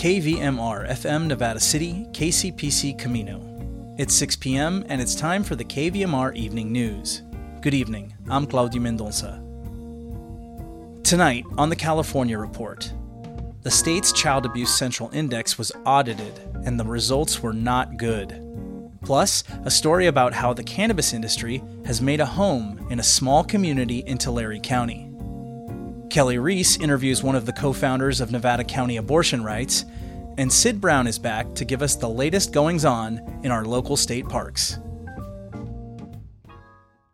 KVMR FM Nevada City, KCPC Camino. It's 6 p.m., and it's time for the KVMR Evening News. Good evening. I'm Claudio Mendonça. Tonight on the California Report, the state's Child Abuse Central Index was audited, and the results were not good. Plus, a story about how the cannabis industry has made a home in a small community in Tulare County. Kelly Reese interviews one of the co founders of Nevada County Abortion Rights, and Sid Brown is back to give us the latest goings on in our local state parks.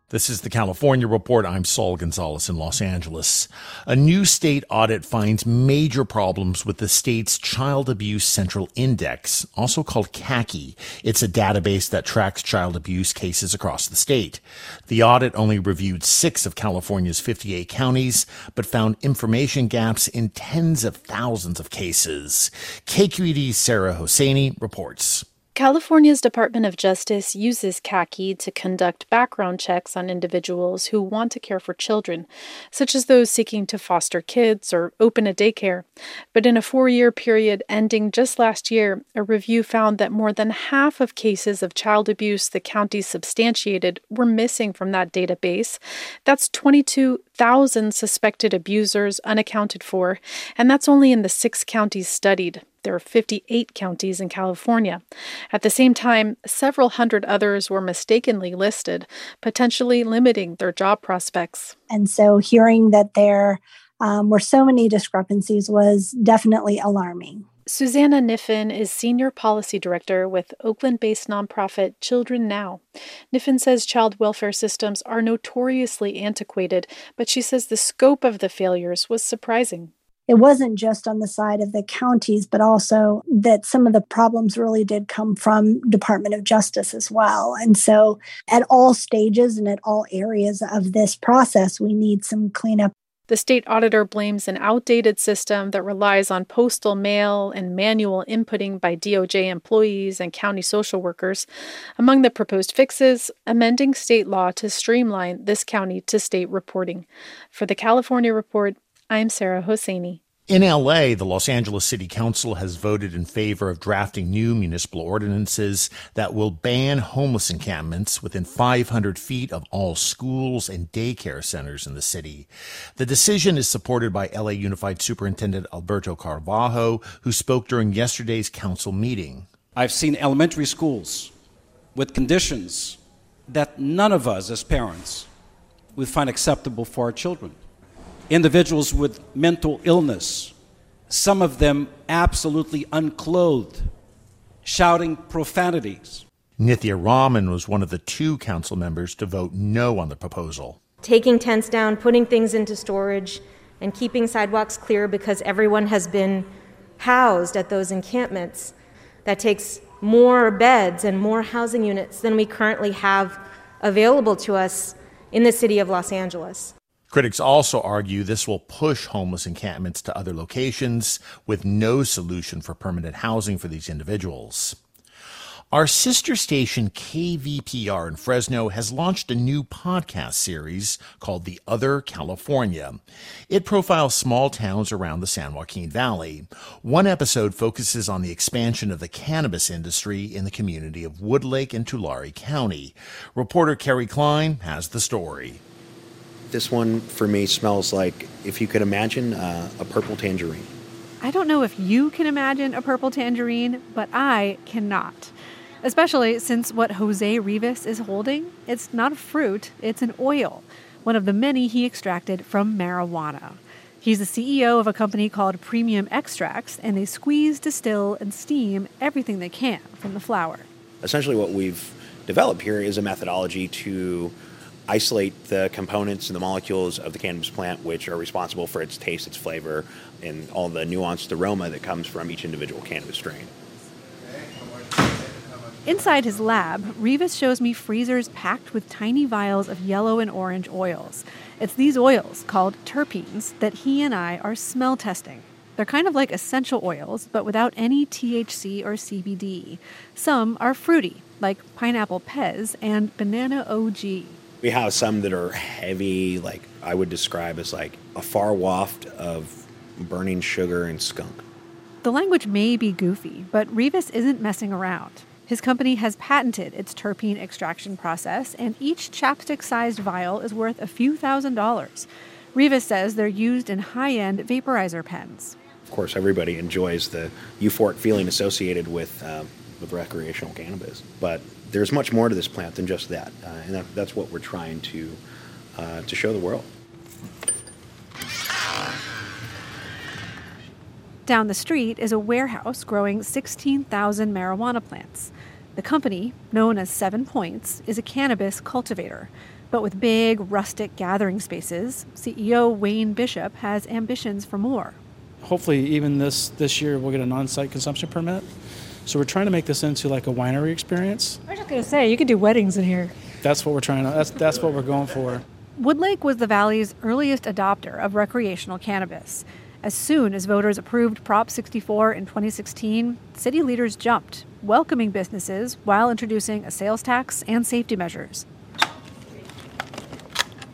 This is the California Report. I'm Saul Gonzalez in Los Angeles. A new state audit finds major problems with the state's Child Abuse Central Index, also called CACI. It's a database that tracks child abuse cases across the state. The audit only reviewed six of California's 58 counties, but found information gaps in tens of thousands of cases. KQED's Sara Hossaini reports. California's Department of Justice uses CACI to conduct background checks on individuals who want to care for children, such as those seeking to foster kids or open a daycare. But in a four year period ending just last year, a review found that more than half of cases of child abuse the county substantiated were missing from that database. That's 22,000 suspected abusers unaccounted for, and that's only in the six counties studied. There are 58 counties in California. At the same time, several hundred others were mistakenly listed, potentially limiting their job prospects. And so hearing that there um, were so many discrepancies was definitely alarming. Susanna Kniffen is Senior Policy Director with Oakland based nonprofit Children Now. Kniffen says child welfare systems are notoriously antiquated, but she says the scope of the failures was surprising it wasn't just on the side of the counties, but also that some of the problems really did come from Department of Justice as well. And so at all stages and at all areas of this process, we need some cleanup. The state auditor blames an outdated system that relies on postal mail and manual inputting by DOJ employees and county social workers. Among the proposed fixes, amending state law to streamline this county to state reporting. For the California Report, I'm Sara Hossaini. In LA, the Los Angeles City Council has voted in favor of drafting new municipal ordinances that will ban homeless encampments within 500 feet of all schools and daycare centers in the city. The decision is supported by LA Unified Superintendent Alberto Carvalho, who spoke during yesterday's council meeting. I've seen elementary schools with conditions that none of us as parents would find acceptable for our children individuals with mental illness, some of them absolutely unclothed, shouting profanities. Nithya Raman was one of the two council members to vote no on the proposal. Taking tents down, putting things into storage, and keeping sidewalks clear because everyone has been housed at those encampments. That takes more beds and more housing units than we currently have available to us in the city of Los Angeles. Critics also argue this will push homeless encampments to other locations with no solution for permanent housing for these individuals. Our sister station KVPR in Fresno has launched a new podcast series called The Other California. It profiles small towns around the San Joaquin Valley. One episode focuses on the expansion of the cannabis industry in the community of Woodlake and Tulare County. Reporter Kerry Klein has the story. This one for me smells like, if you could imagine, uh, a purple tangerine. I don't know if you can imagine a purple tangerine, but I cannot. Especially since what Jose Rivas is holding, it's not a fruit, it's an oil, one of the many he extracted from marijuana. He's the CEO of a company called Premium Extracts, and they squeeze, distill, and steam everything they can from the flower. Essentially, what we've developed here is a methodology to isolate the components and the molecules of the cannabis plant which are responsible for its taste, its flavor, and all the nuanced aroma that comes from each individual cannabis strain. Inside his lab, Rivas shows me freezers packed with tiny vials of yellow and orange oils. It's these oils, called terpenes, that he and I are smell testing. They're kind of like essential oils, but without any THC or CBD. Some are fruity, like pineapple pez and banana OG. We have some that are heavy, like I would describe as like a far waft of burning sugar and skunk. The language may be goofy, but Rivas isn't messing around. His company has patented its terpene extraction process, and each chapstick sized vial is worth a few thousand dollars. Rivas says they're used in high end vaporizer pens. Of course, everybody enjoys the euphoric feeling associated with, uh, with recreational cannabis, but there's much more to this plant than just that, uh, and that, that's what we're trying to, uh, to show the world. Down the street is a warehouse growing 16,000 marijuana plants. The company, known as Seven Points, is a cannabis cultivator. But with big, rustic gathering spaces, CEO Wayne Bishop has ambitions for more. Hopefully, even this, this year, we'll get an on site consumption permit. So we're trying to make this into like a winery experience. I was just going to say, you could do weddings in here. That's what we're trying to, that's, that's what we're going for. Woodlake was the Valley's earliest adopter of recreational cannabis. As soon as voters approved Prop 64 in 2016, city leaders jumped, welcoming businesses while introducing a sales tax and safety measures.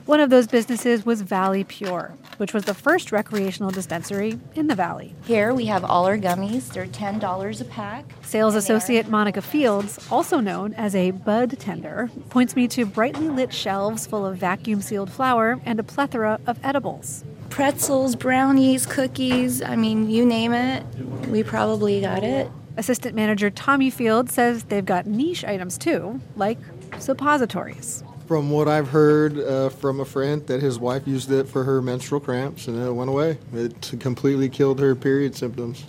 One of those businesses was Valley Pure, which was the first recreational dispensary in the Valley. Here we have all our gummies. They're $10 a pack. Sales associate Monica Fields, also known as a bud tender, points me to brightly lit shelves full of vacuum sealed flour and a plethora of edibles. Pretzels, brownies, cookies I mean, you name it, we probably got it. Assistant manager Tommy Fields says they've got niche items too, like suppositories. From what I've heard uh, from a friend, that his wife used it for her menstrual cramps and it went away. It completely killed her period symptoms.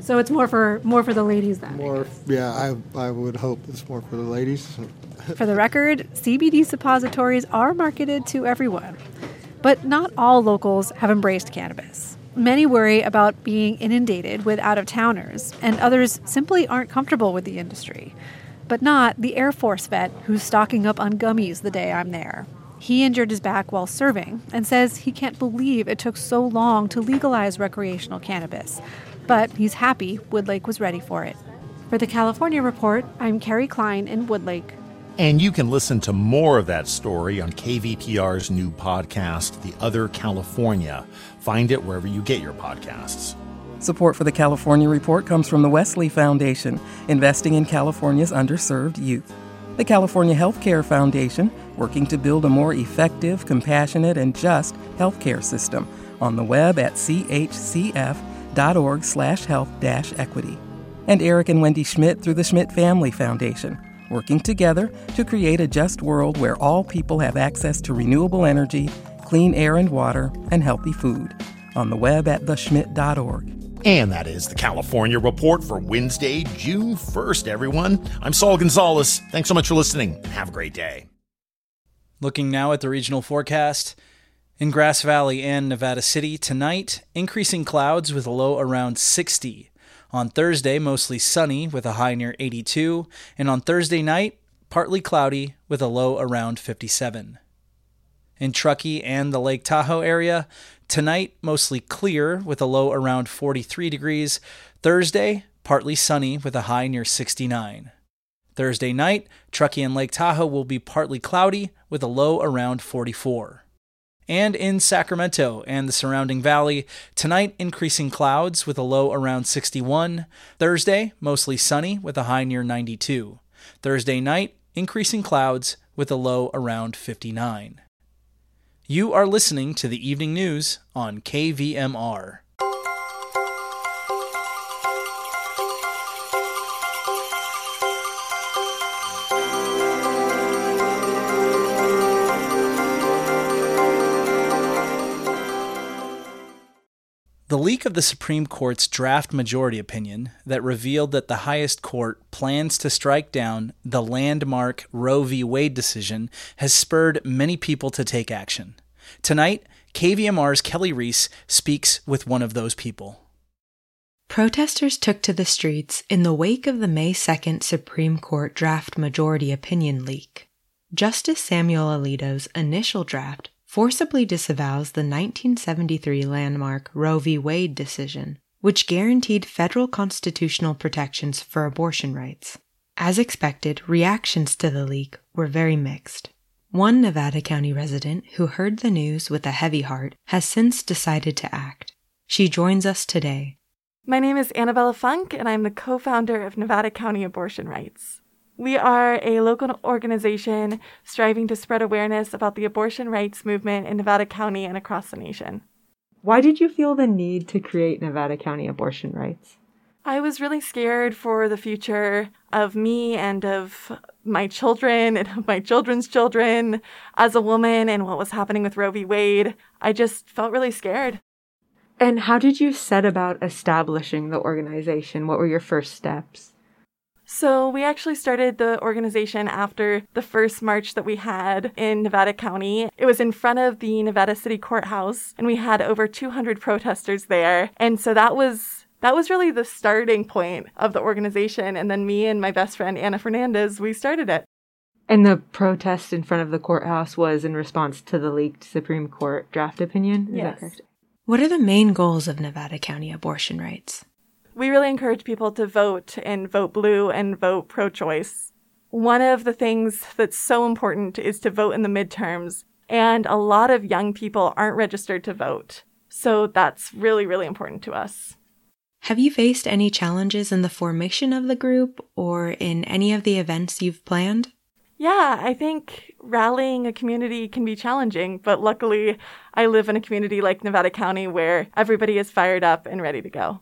So it's more for more for the ladies then. More, yeah. I I would hope it's more for the ladies. for the record, CBD suppositories are marketed to everyone, but not all locals have embraced cannabis. Many worry about being inundated with out of towners, and others simply aren't comfortable with the industry but not the Air Force vet who's stocking up on gummies the day I'm there. He injured his back while serving and says he can't believe it took so long to legalize recreational cannabis, but he's happy Woodlake was ready for it. For the California Report, I'm Kerry Klein in Woodlake. And you can listen to more of that story on KVPR's new podcast, The Other California. Find it wherever you get your podcasts. Support for the California Report comes from the Wesley Foundation, investing in California's underserved youth. The California Healthcare Foundation, working to build a more effective, compassionate, and just healthcare system on the web at chcf.org slash health equity. And Eric and Wendy Schmidt through the Schmidt Family Foundation, working together to create a just world where all people have access to renewable energy, clean air and water, and healthy food. On the web at theschmidt.org. And that is the California Report for Wednesday, June 1st, everyone. I'm Saul Gonzalez. Thanks so much for listening. Have a great day. Looking now at the regional forecast. In Grass Valley and Nevada City, tonight, increasing clouds with a low around 60. On Thursday, mostly sunny with a high near 82. And on Thursday night, partly cloudy with a low around 57. In Truckee and the Lake Tahoe area, Tonight, mostly clear with a low around 43 degrees. Thursday, partly sunny with a high near 69. Thursday night, Truckee and Lake Tahoe will be partly cloudy with a low around 44. And in Sacramento and the surrounding valley, tonight increasing clouds with a low around 61. Thursday, mostly sunny with a high near 92. Thursday night, increasing clouds with a low around 59. You are listening to the evening news on KVMR. The leak of the Supreme Court's draft majority opinion that revealed that the highest court plans to strike down the landmark Roe v. Wade decision has spurred many people to take action. Tonight, KVMR's Kelly Reese speaks with one of those people. Protesters took to the streets in the wake of the May 2nd Supreme Court draft majority opinion leak. Justice Samuel Alito's initial draft forcibly disavows the 1973 landmark Roe v. Wade decision, which guaranteed federal constitutional protections for abortion rights. As expected, reactions to the leak were very mixed. One Nevada County resident who heard the news with a heavy heart has since decided to act. She joins us today. My name is Annabella Funk, and I'm the co founder of Nevada County Abortion Rights. We are a local organization striving to spread awareness about the abortion rights movement in Nevada County and across the nation. Why did you feel the need to create Nevada County Abortion Rights? I was really scared for the future of me and of my children and of my children's children as a woman and what was happening with Roe v. Wade. I just felt really scared. And how did you set about establishing the organization? What were your first steps? So, we actually started the organization after the first march that we had in Nevada County. It was in front of the Nevada City Courthouse, and we had over 200 protesters there. And so that was that was really the starting point of the organization. And then me and my best friend Anna Fernandez, we started it. And the protest in front of the courthouse was in response to the leaked Supreme Court draft opinion? Is yes. that correct? What are the main goals of Nevada County abortion rights? We really encourage people to vote and vote blue and vote pro choice. One of the things that's so important is to vote in the midterms, and a lot of young people aren't registered to vote. So that's really, really important to us. Have you faced any challenges in the formation of the group or in any of the events you've planned? Yeah, I think rallying a community can be challenging, but luckily I live in a community like Nevada County where everybody is fired up and ready to go.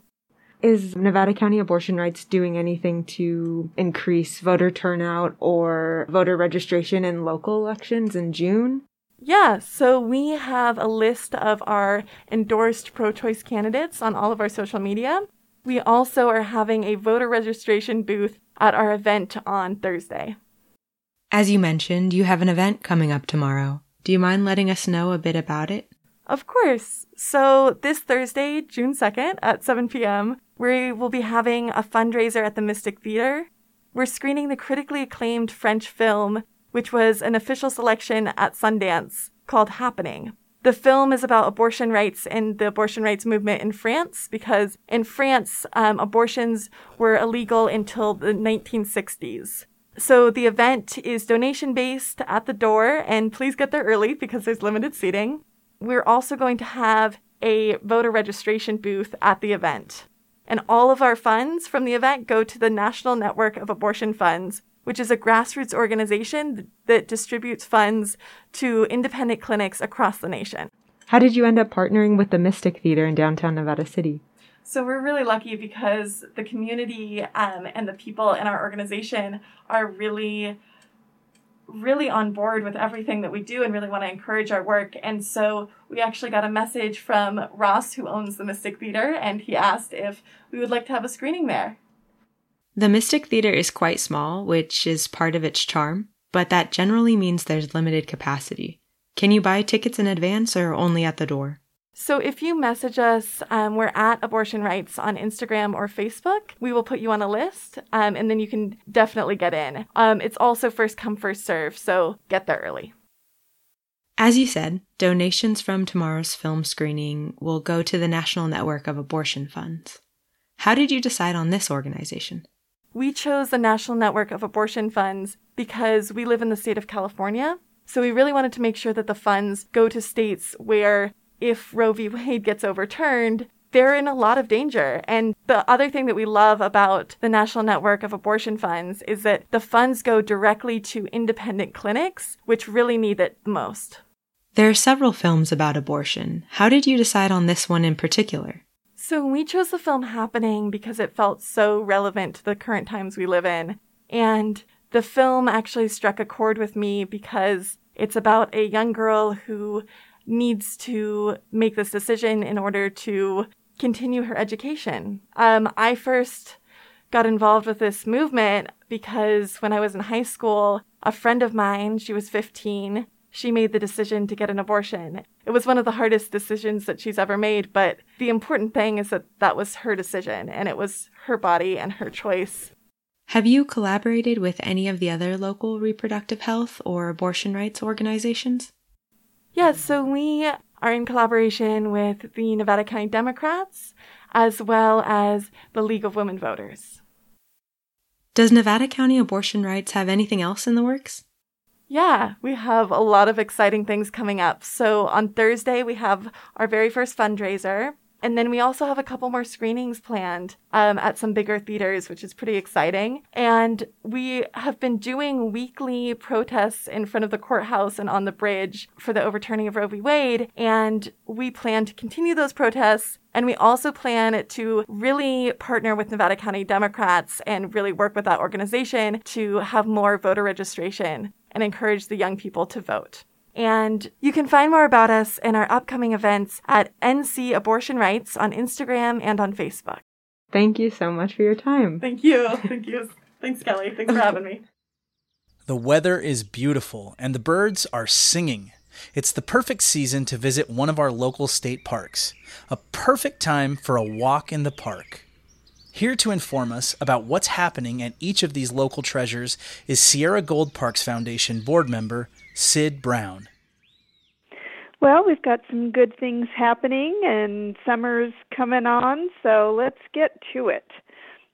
Is Nevada County Abortion Rights doing anything to increase voter turnout or voter registration in local elections in June? Yeah, so we have a list of our endorsed pro choice candidates on all of our social media. We also are having a voter registration booth at our event on Thursday. As you mentioned, you have an event coming up tomorrow. Do you mind letting us know a bit about it? Of course. So, this Thursday, June 2nd at 7 p.m., we will be having a fundraiser at the Mystic Theater. We're screening the critically acclaimed French film, which was an official selection at Sundance, called Happening. The film is about abortion rights and the abortion rights movement in France because in France, um, abortions were illegal until the 1960s. So the event is donation based at the door, and please get there early because there's limited seating. We're also going to have a voter registration booth at the event. And all of our funds from the event go to the National Network of Abortion Funds, which is a grassroots organization that distributes funds to independent clinics across the nation. How did you end up partnering with the Mystic Theater in downtown Nevada City? So we're really lucky because the community um, and the people in our organization are really, really on board with everything that we do and really want to encourage our work. And so we actually got a message from Ross, who owns the Mystic Theater, and he asked if we would like to have a screening there. The Mystic Theater is quite small, which is part of its charm, but that generally means there's limited capacity. Can you buy tickets in advance or only at the door? So if you message us, um, we're at Abortion Rights on Instagram or Facebook. We will put you on a list, um, and then you can definitely get in. Um, it's also first come, first serve, so get there early. As you said, donations from tomorrow's film screening will go to the National Network of Abortion Funds. How did you decide on this organization? We chose the National Network of Abortion Funds because we live in the state of California. So we really wanted to make sure that the funds go to states where if Roe v. Wade gets overturned, they're in a lot of danger. And the other thing that we love about the National Network of Abortion Funds is that the funds go directly to independent clinics, which really need it the most. There are several films about abortion. How did you decide on this one in particular? So we chose the film Happening because it felt so relevant to the current times we live in. And the film actually struck a chord with me because it's about a young girl who needs to make this decision in order to continue her education. Um, I first got involved with this movement because when I was in high school, a friend of mine, she was 15, she made the decision to get an abortion. It was one of the hardest decisions that she's ever made, but the important thing is that that was her decision and it was her body and her choice. Have you collaborated with any of the other local reproductive health or abortion rights organizations? Yes, yeah, so we are in collaboration with the Nevada County Democrats as well as the League of Women Voters. Does Nevada County Abortion Rights have anything else in the works? Yeah, we have a lot of exciting things coming up. So on Thursday, we have our very first fundraiser. And then we also have a couple more screenings planned um, at some bigger theaters, which is pretty exciting. And we have been doing weekly protests in front of the courthouse and on the bridge for the overturning of Roe v. Wade. And we plan to continue those protests. And we also plan to really partner with Nevada County Democrats and really work with that organization to have more voter registration and encourage the young people to vote. And you can find more about us in our upcoming events at NC Abortion Rights on Instagram and on Facebook. Thank you so much for your time. Thank you. Thank you. Thanks, Kelly. Thanks for having me. The weather is beautiful and the birds are singing. It's the perfect season to visit one of our local state parks. A perfect time for a walk in the park. Here to inform us about what's happening at each of these local treasures is Sierra Gold Parks Foundation board member Sid Brown. Well, we've got some good things happening and summer's coming on, so let's get to it.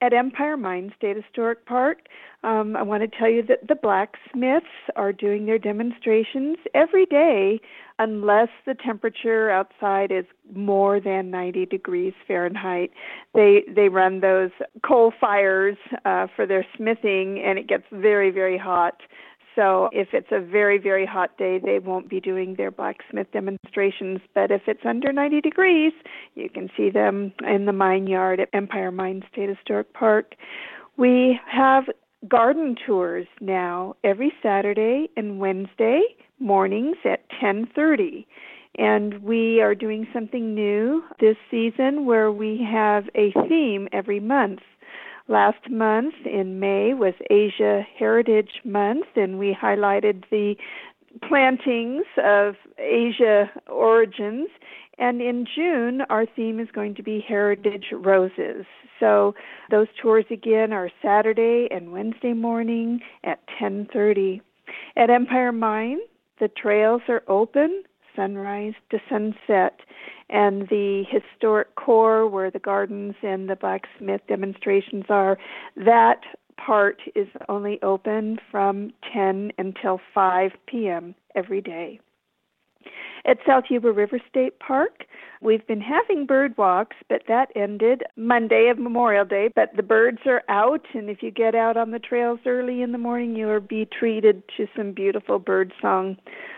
At Empire Mine State Historic Park, um, I want to tell you that the blacksmiths are doing their demonstrations every day unless the temperature outside is more than 90 degrees Fahrenheit. They they run those coal fires uh, for their smithing, and it gets very very hot. So if it's a very, very hot day, they won't be doing their blacksmith demonstrations. But if it's under 90 degrees, you can see them in the mine yard at Empire Mine State Historic Park. We have garden tours now every Saturday and Wednesday mornings at 10:30 and we are doing something new this season where we have a theme every month Last month in May was Asia Heritage Month, and we highlighted the plantings of Asia origins. And in June, our theme is going to be Heritage Roses. So those tours again are Saturday and Wednesday morning at 10:30. At Empire Mine, the trails are open sunrise to sunset and the historic core where the gardens and the blacksmith demonstrations are, that part is only open from 10 until 5 p.m. every day. At South Yuba River State Park, we've been having bird walks, but that ended Monday of Memorial Day. But the birds are out, and if you get out on the trails early in the morning, you'll be treated to some beautiful bird song.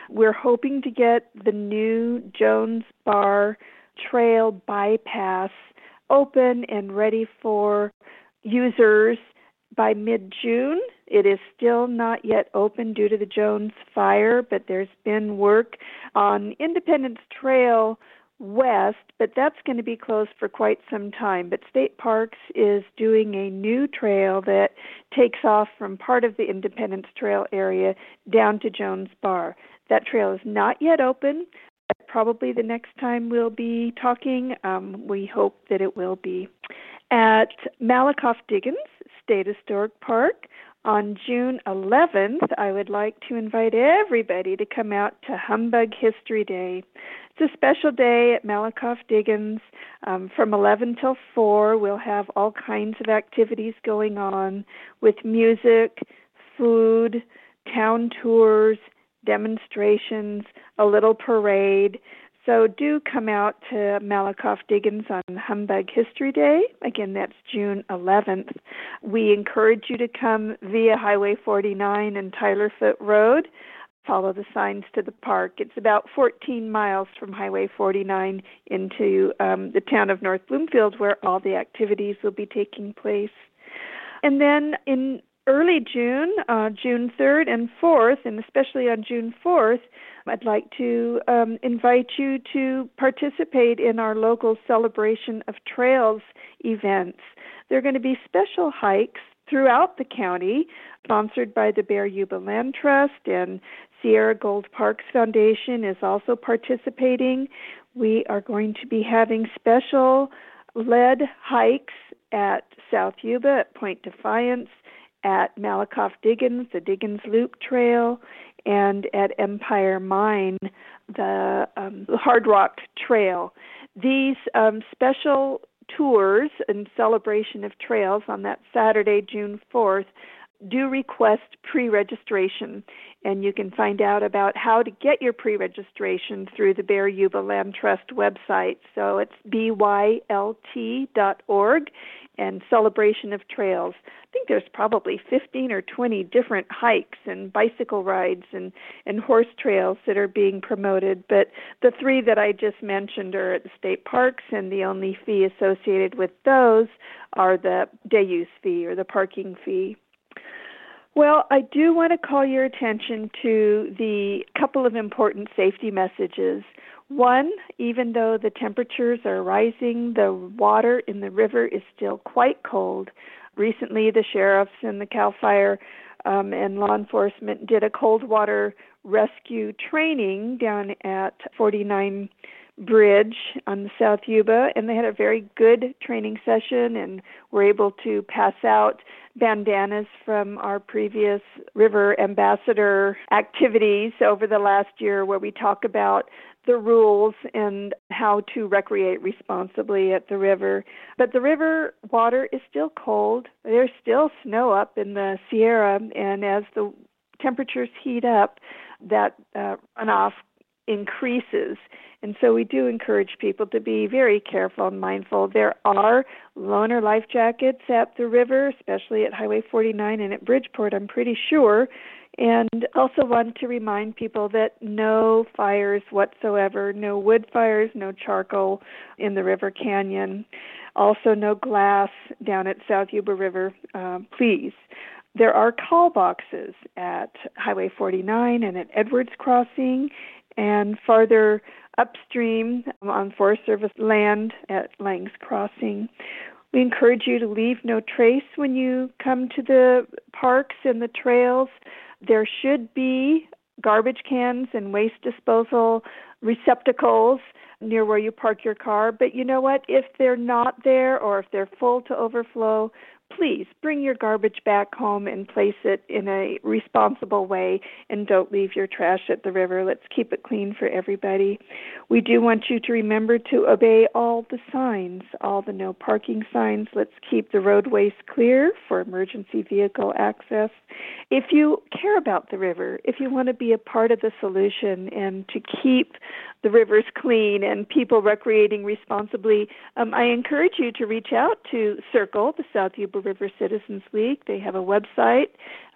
We're hoping to get the new Jones Bar Trail bypass open and ready for users by mid June. It is still not yet open due to the Jones fire, but there's been work on Independence Trail West, but that's going to be closed for quite some time. But State Parks is doing a new trail that takes off from part of the Independence Trail area down to Jones Bar. That trail is not yet open. Probably the next time we'll be talking, um, we hope that it will be. At Malakoff Diggins State Historic Park on June 11th, I would like to invite everybody to come out to Humbug History Day. It's a special day at Malakoff Diggins. Um, from 11 till 4, we'll have all kinds of activities going on with music, food, town tours, demonstrations, a little parade. So do come out to Malakoff Diggins on Humbug History Day. Again, that's June 11th. We encourage you to come via Highway 49 and Tyler Foote Road. Follow the signs to the park. It's about 14 miles from Highway 49 into um, the town of North Bloomfield, where all the activities will be taking place. And then in early June, uh, June 3rd and 4th, and especially on June 4th, I'd like to um, invite you to participate in our local celebration of trails events. There are going to be special hikes throughout the county, sponsored by the Bear Yuba Land Trust, and Sierra Gold Parks Foundation is also participating. We are going to be having special led hikes at South Yuba at Point Defiance at Malakoff Diggins, the Diggins Loop Trail, and at Empire Mine, the um, Hard Rock Trail. These um, special tours in celebration of trails on that Saturday, June 4th, do request pre registration. And you can find out about how to get your pre registration through the Bear Yuba Land Trust website. So it's bylt.org and Celebration of Trails. I think there's probably 15 or 20 different hikes and bicycle rides and, and horse trails that are being promoted. But the three that I just mentioned are at the state parks, and the only fee associated with those are the day use fee or the parking fee. Well, I do want to call your attention to the couple of important safety messages. One, even though the temperatures are rising, the water in the river is still quite cold. Recently, the sheriffs and the CAL FIRE um, and law enforcement did a cold water rescue training down at 49 Bridge on the South Yuba, and they had a very good training session and were able to pass out bandanas from our previous river ambassador activities over the last year where we talk about the rules and how to recreate responsibly at the river. But the river water is still cold. There's still snow up in the Sierra, and as the temperatures heat up, that uh, runoff increases. And so we do encourage people to be very careful and mindful. There are loaner life jackets at the river, especially at Highway 49 and at Bridgeport, I'm pretty sure. And also want to remind people that no fires whatsoever, no wood fires, no charcoal in the River Canyon. Also, no glass down at South Yuba River, uh, please. There are call boxes at Highway 49 and at Edwards Crossing and farther upstream on Forest Service land at Lang's Crossing. We encourage you to leave no trace when you come to the parks and the trails. There should be garbage cans and waste disposal receptacles near where you park your car. But you know what? If they're not there or if they're full to overflow, please bring your garbage back home and place it in a responsible way and don't leave your trash at the river. Let's keep it clean for everybody. We do want you to remember to obey all the signs, all the no parking signs. Let's keep the roadways clear for emergency vehicle access. If you care about the river, if you want to be a part of the solution and to keep the rivers clean and people recreating responsibly, um, I encourage you to reach out to SYRCL, the South Yuba River Citizens League. They have a website,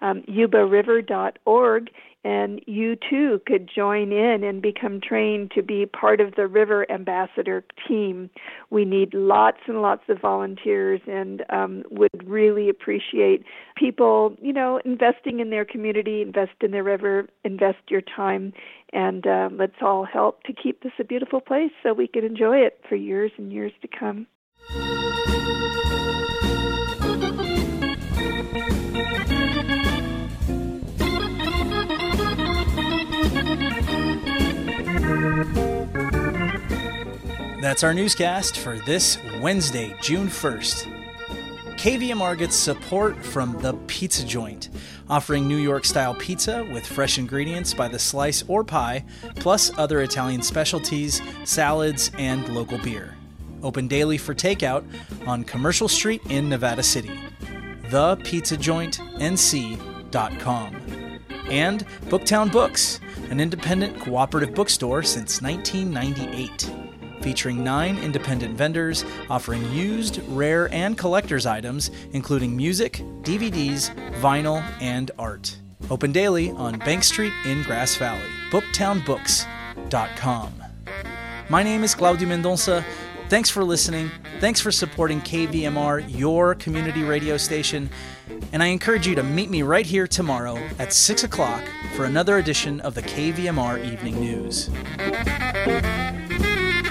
um, yubariver.org, and you too could join in and become trained to be part of the River Ambassador team. We need lots and lots of volunteers and um, would really appreciate people, you know, investing in their community, invest in their river, invest your time, and uh, let's all help to keep this a beautiful place so we can enjoy it for years and years to come. That's our newscast for this Wednesday, June 1st. KVMR gets support from The Pizza Joint, offering New York style pizza with fresh ingredients by the slice or pie, plus other Italian specialties, salads, and local beer. Open daily for takeout on Commercial Street in Nevada City. ThePizzaJointNC.com. And Booktown Books, an independent cooperative bookstore since 1998 featuring nine independent vendors offering used, rare, and collector's items, including music, DVDs, vinyl, and art. Open daily on Bank Street in Grass Valley. BooktownBooks.com. My name is Claudio Mendonça. Thanks for listening. Thanks for supporting KVMR, your community radio station. And I encourage you to meet me right here tomorrow at 6 o'clock for another edition of the KVMR Evening News.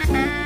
You.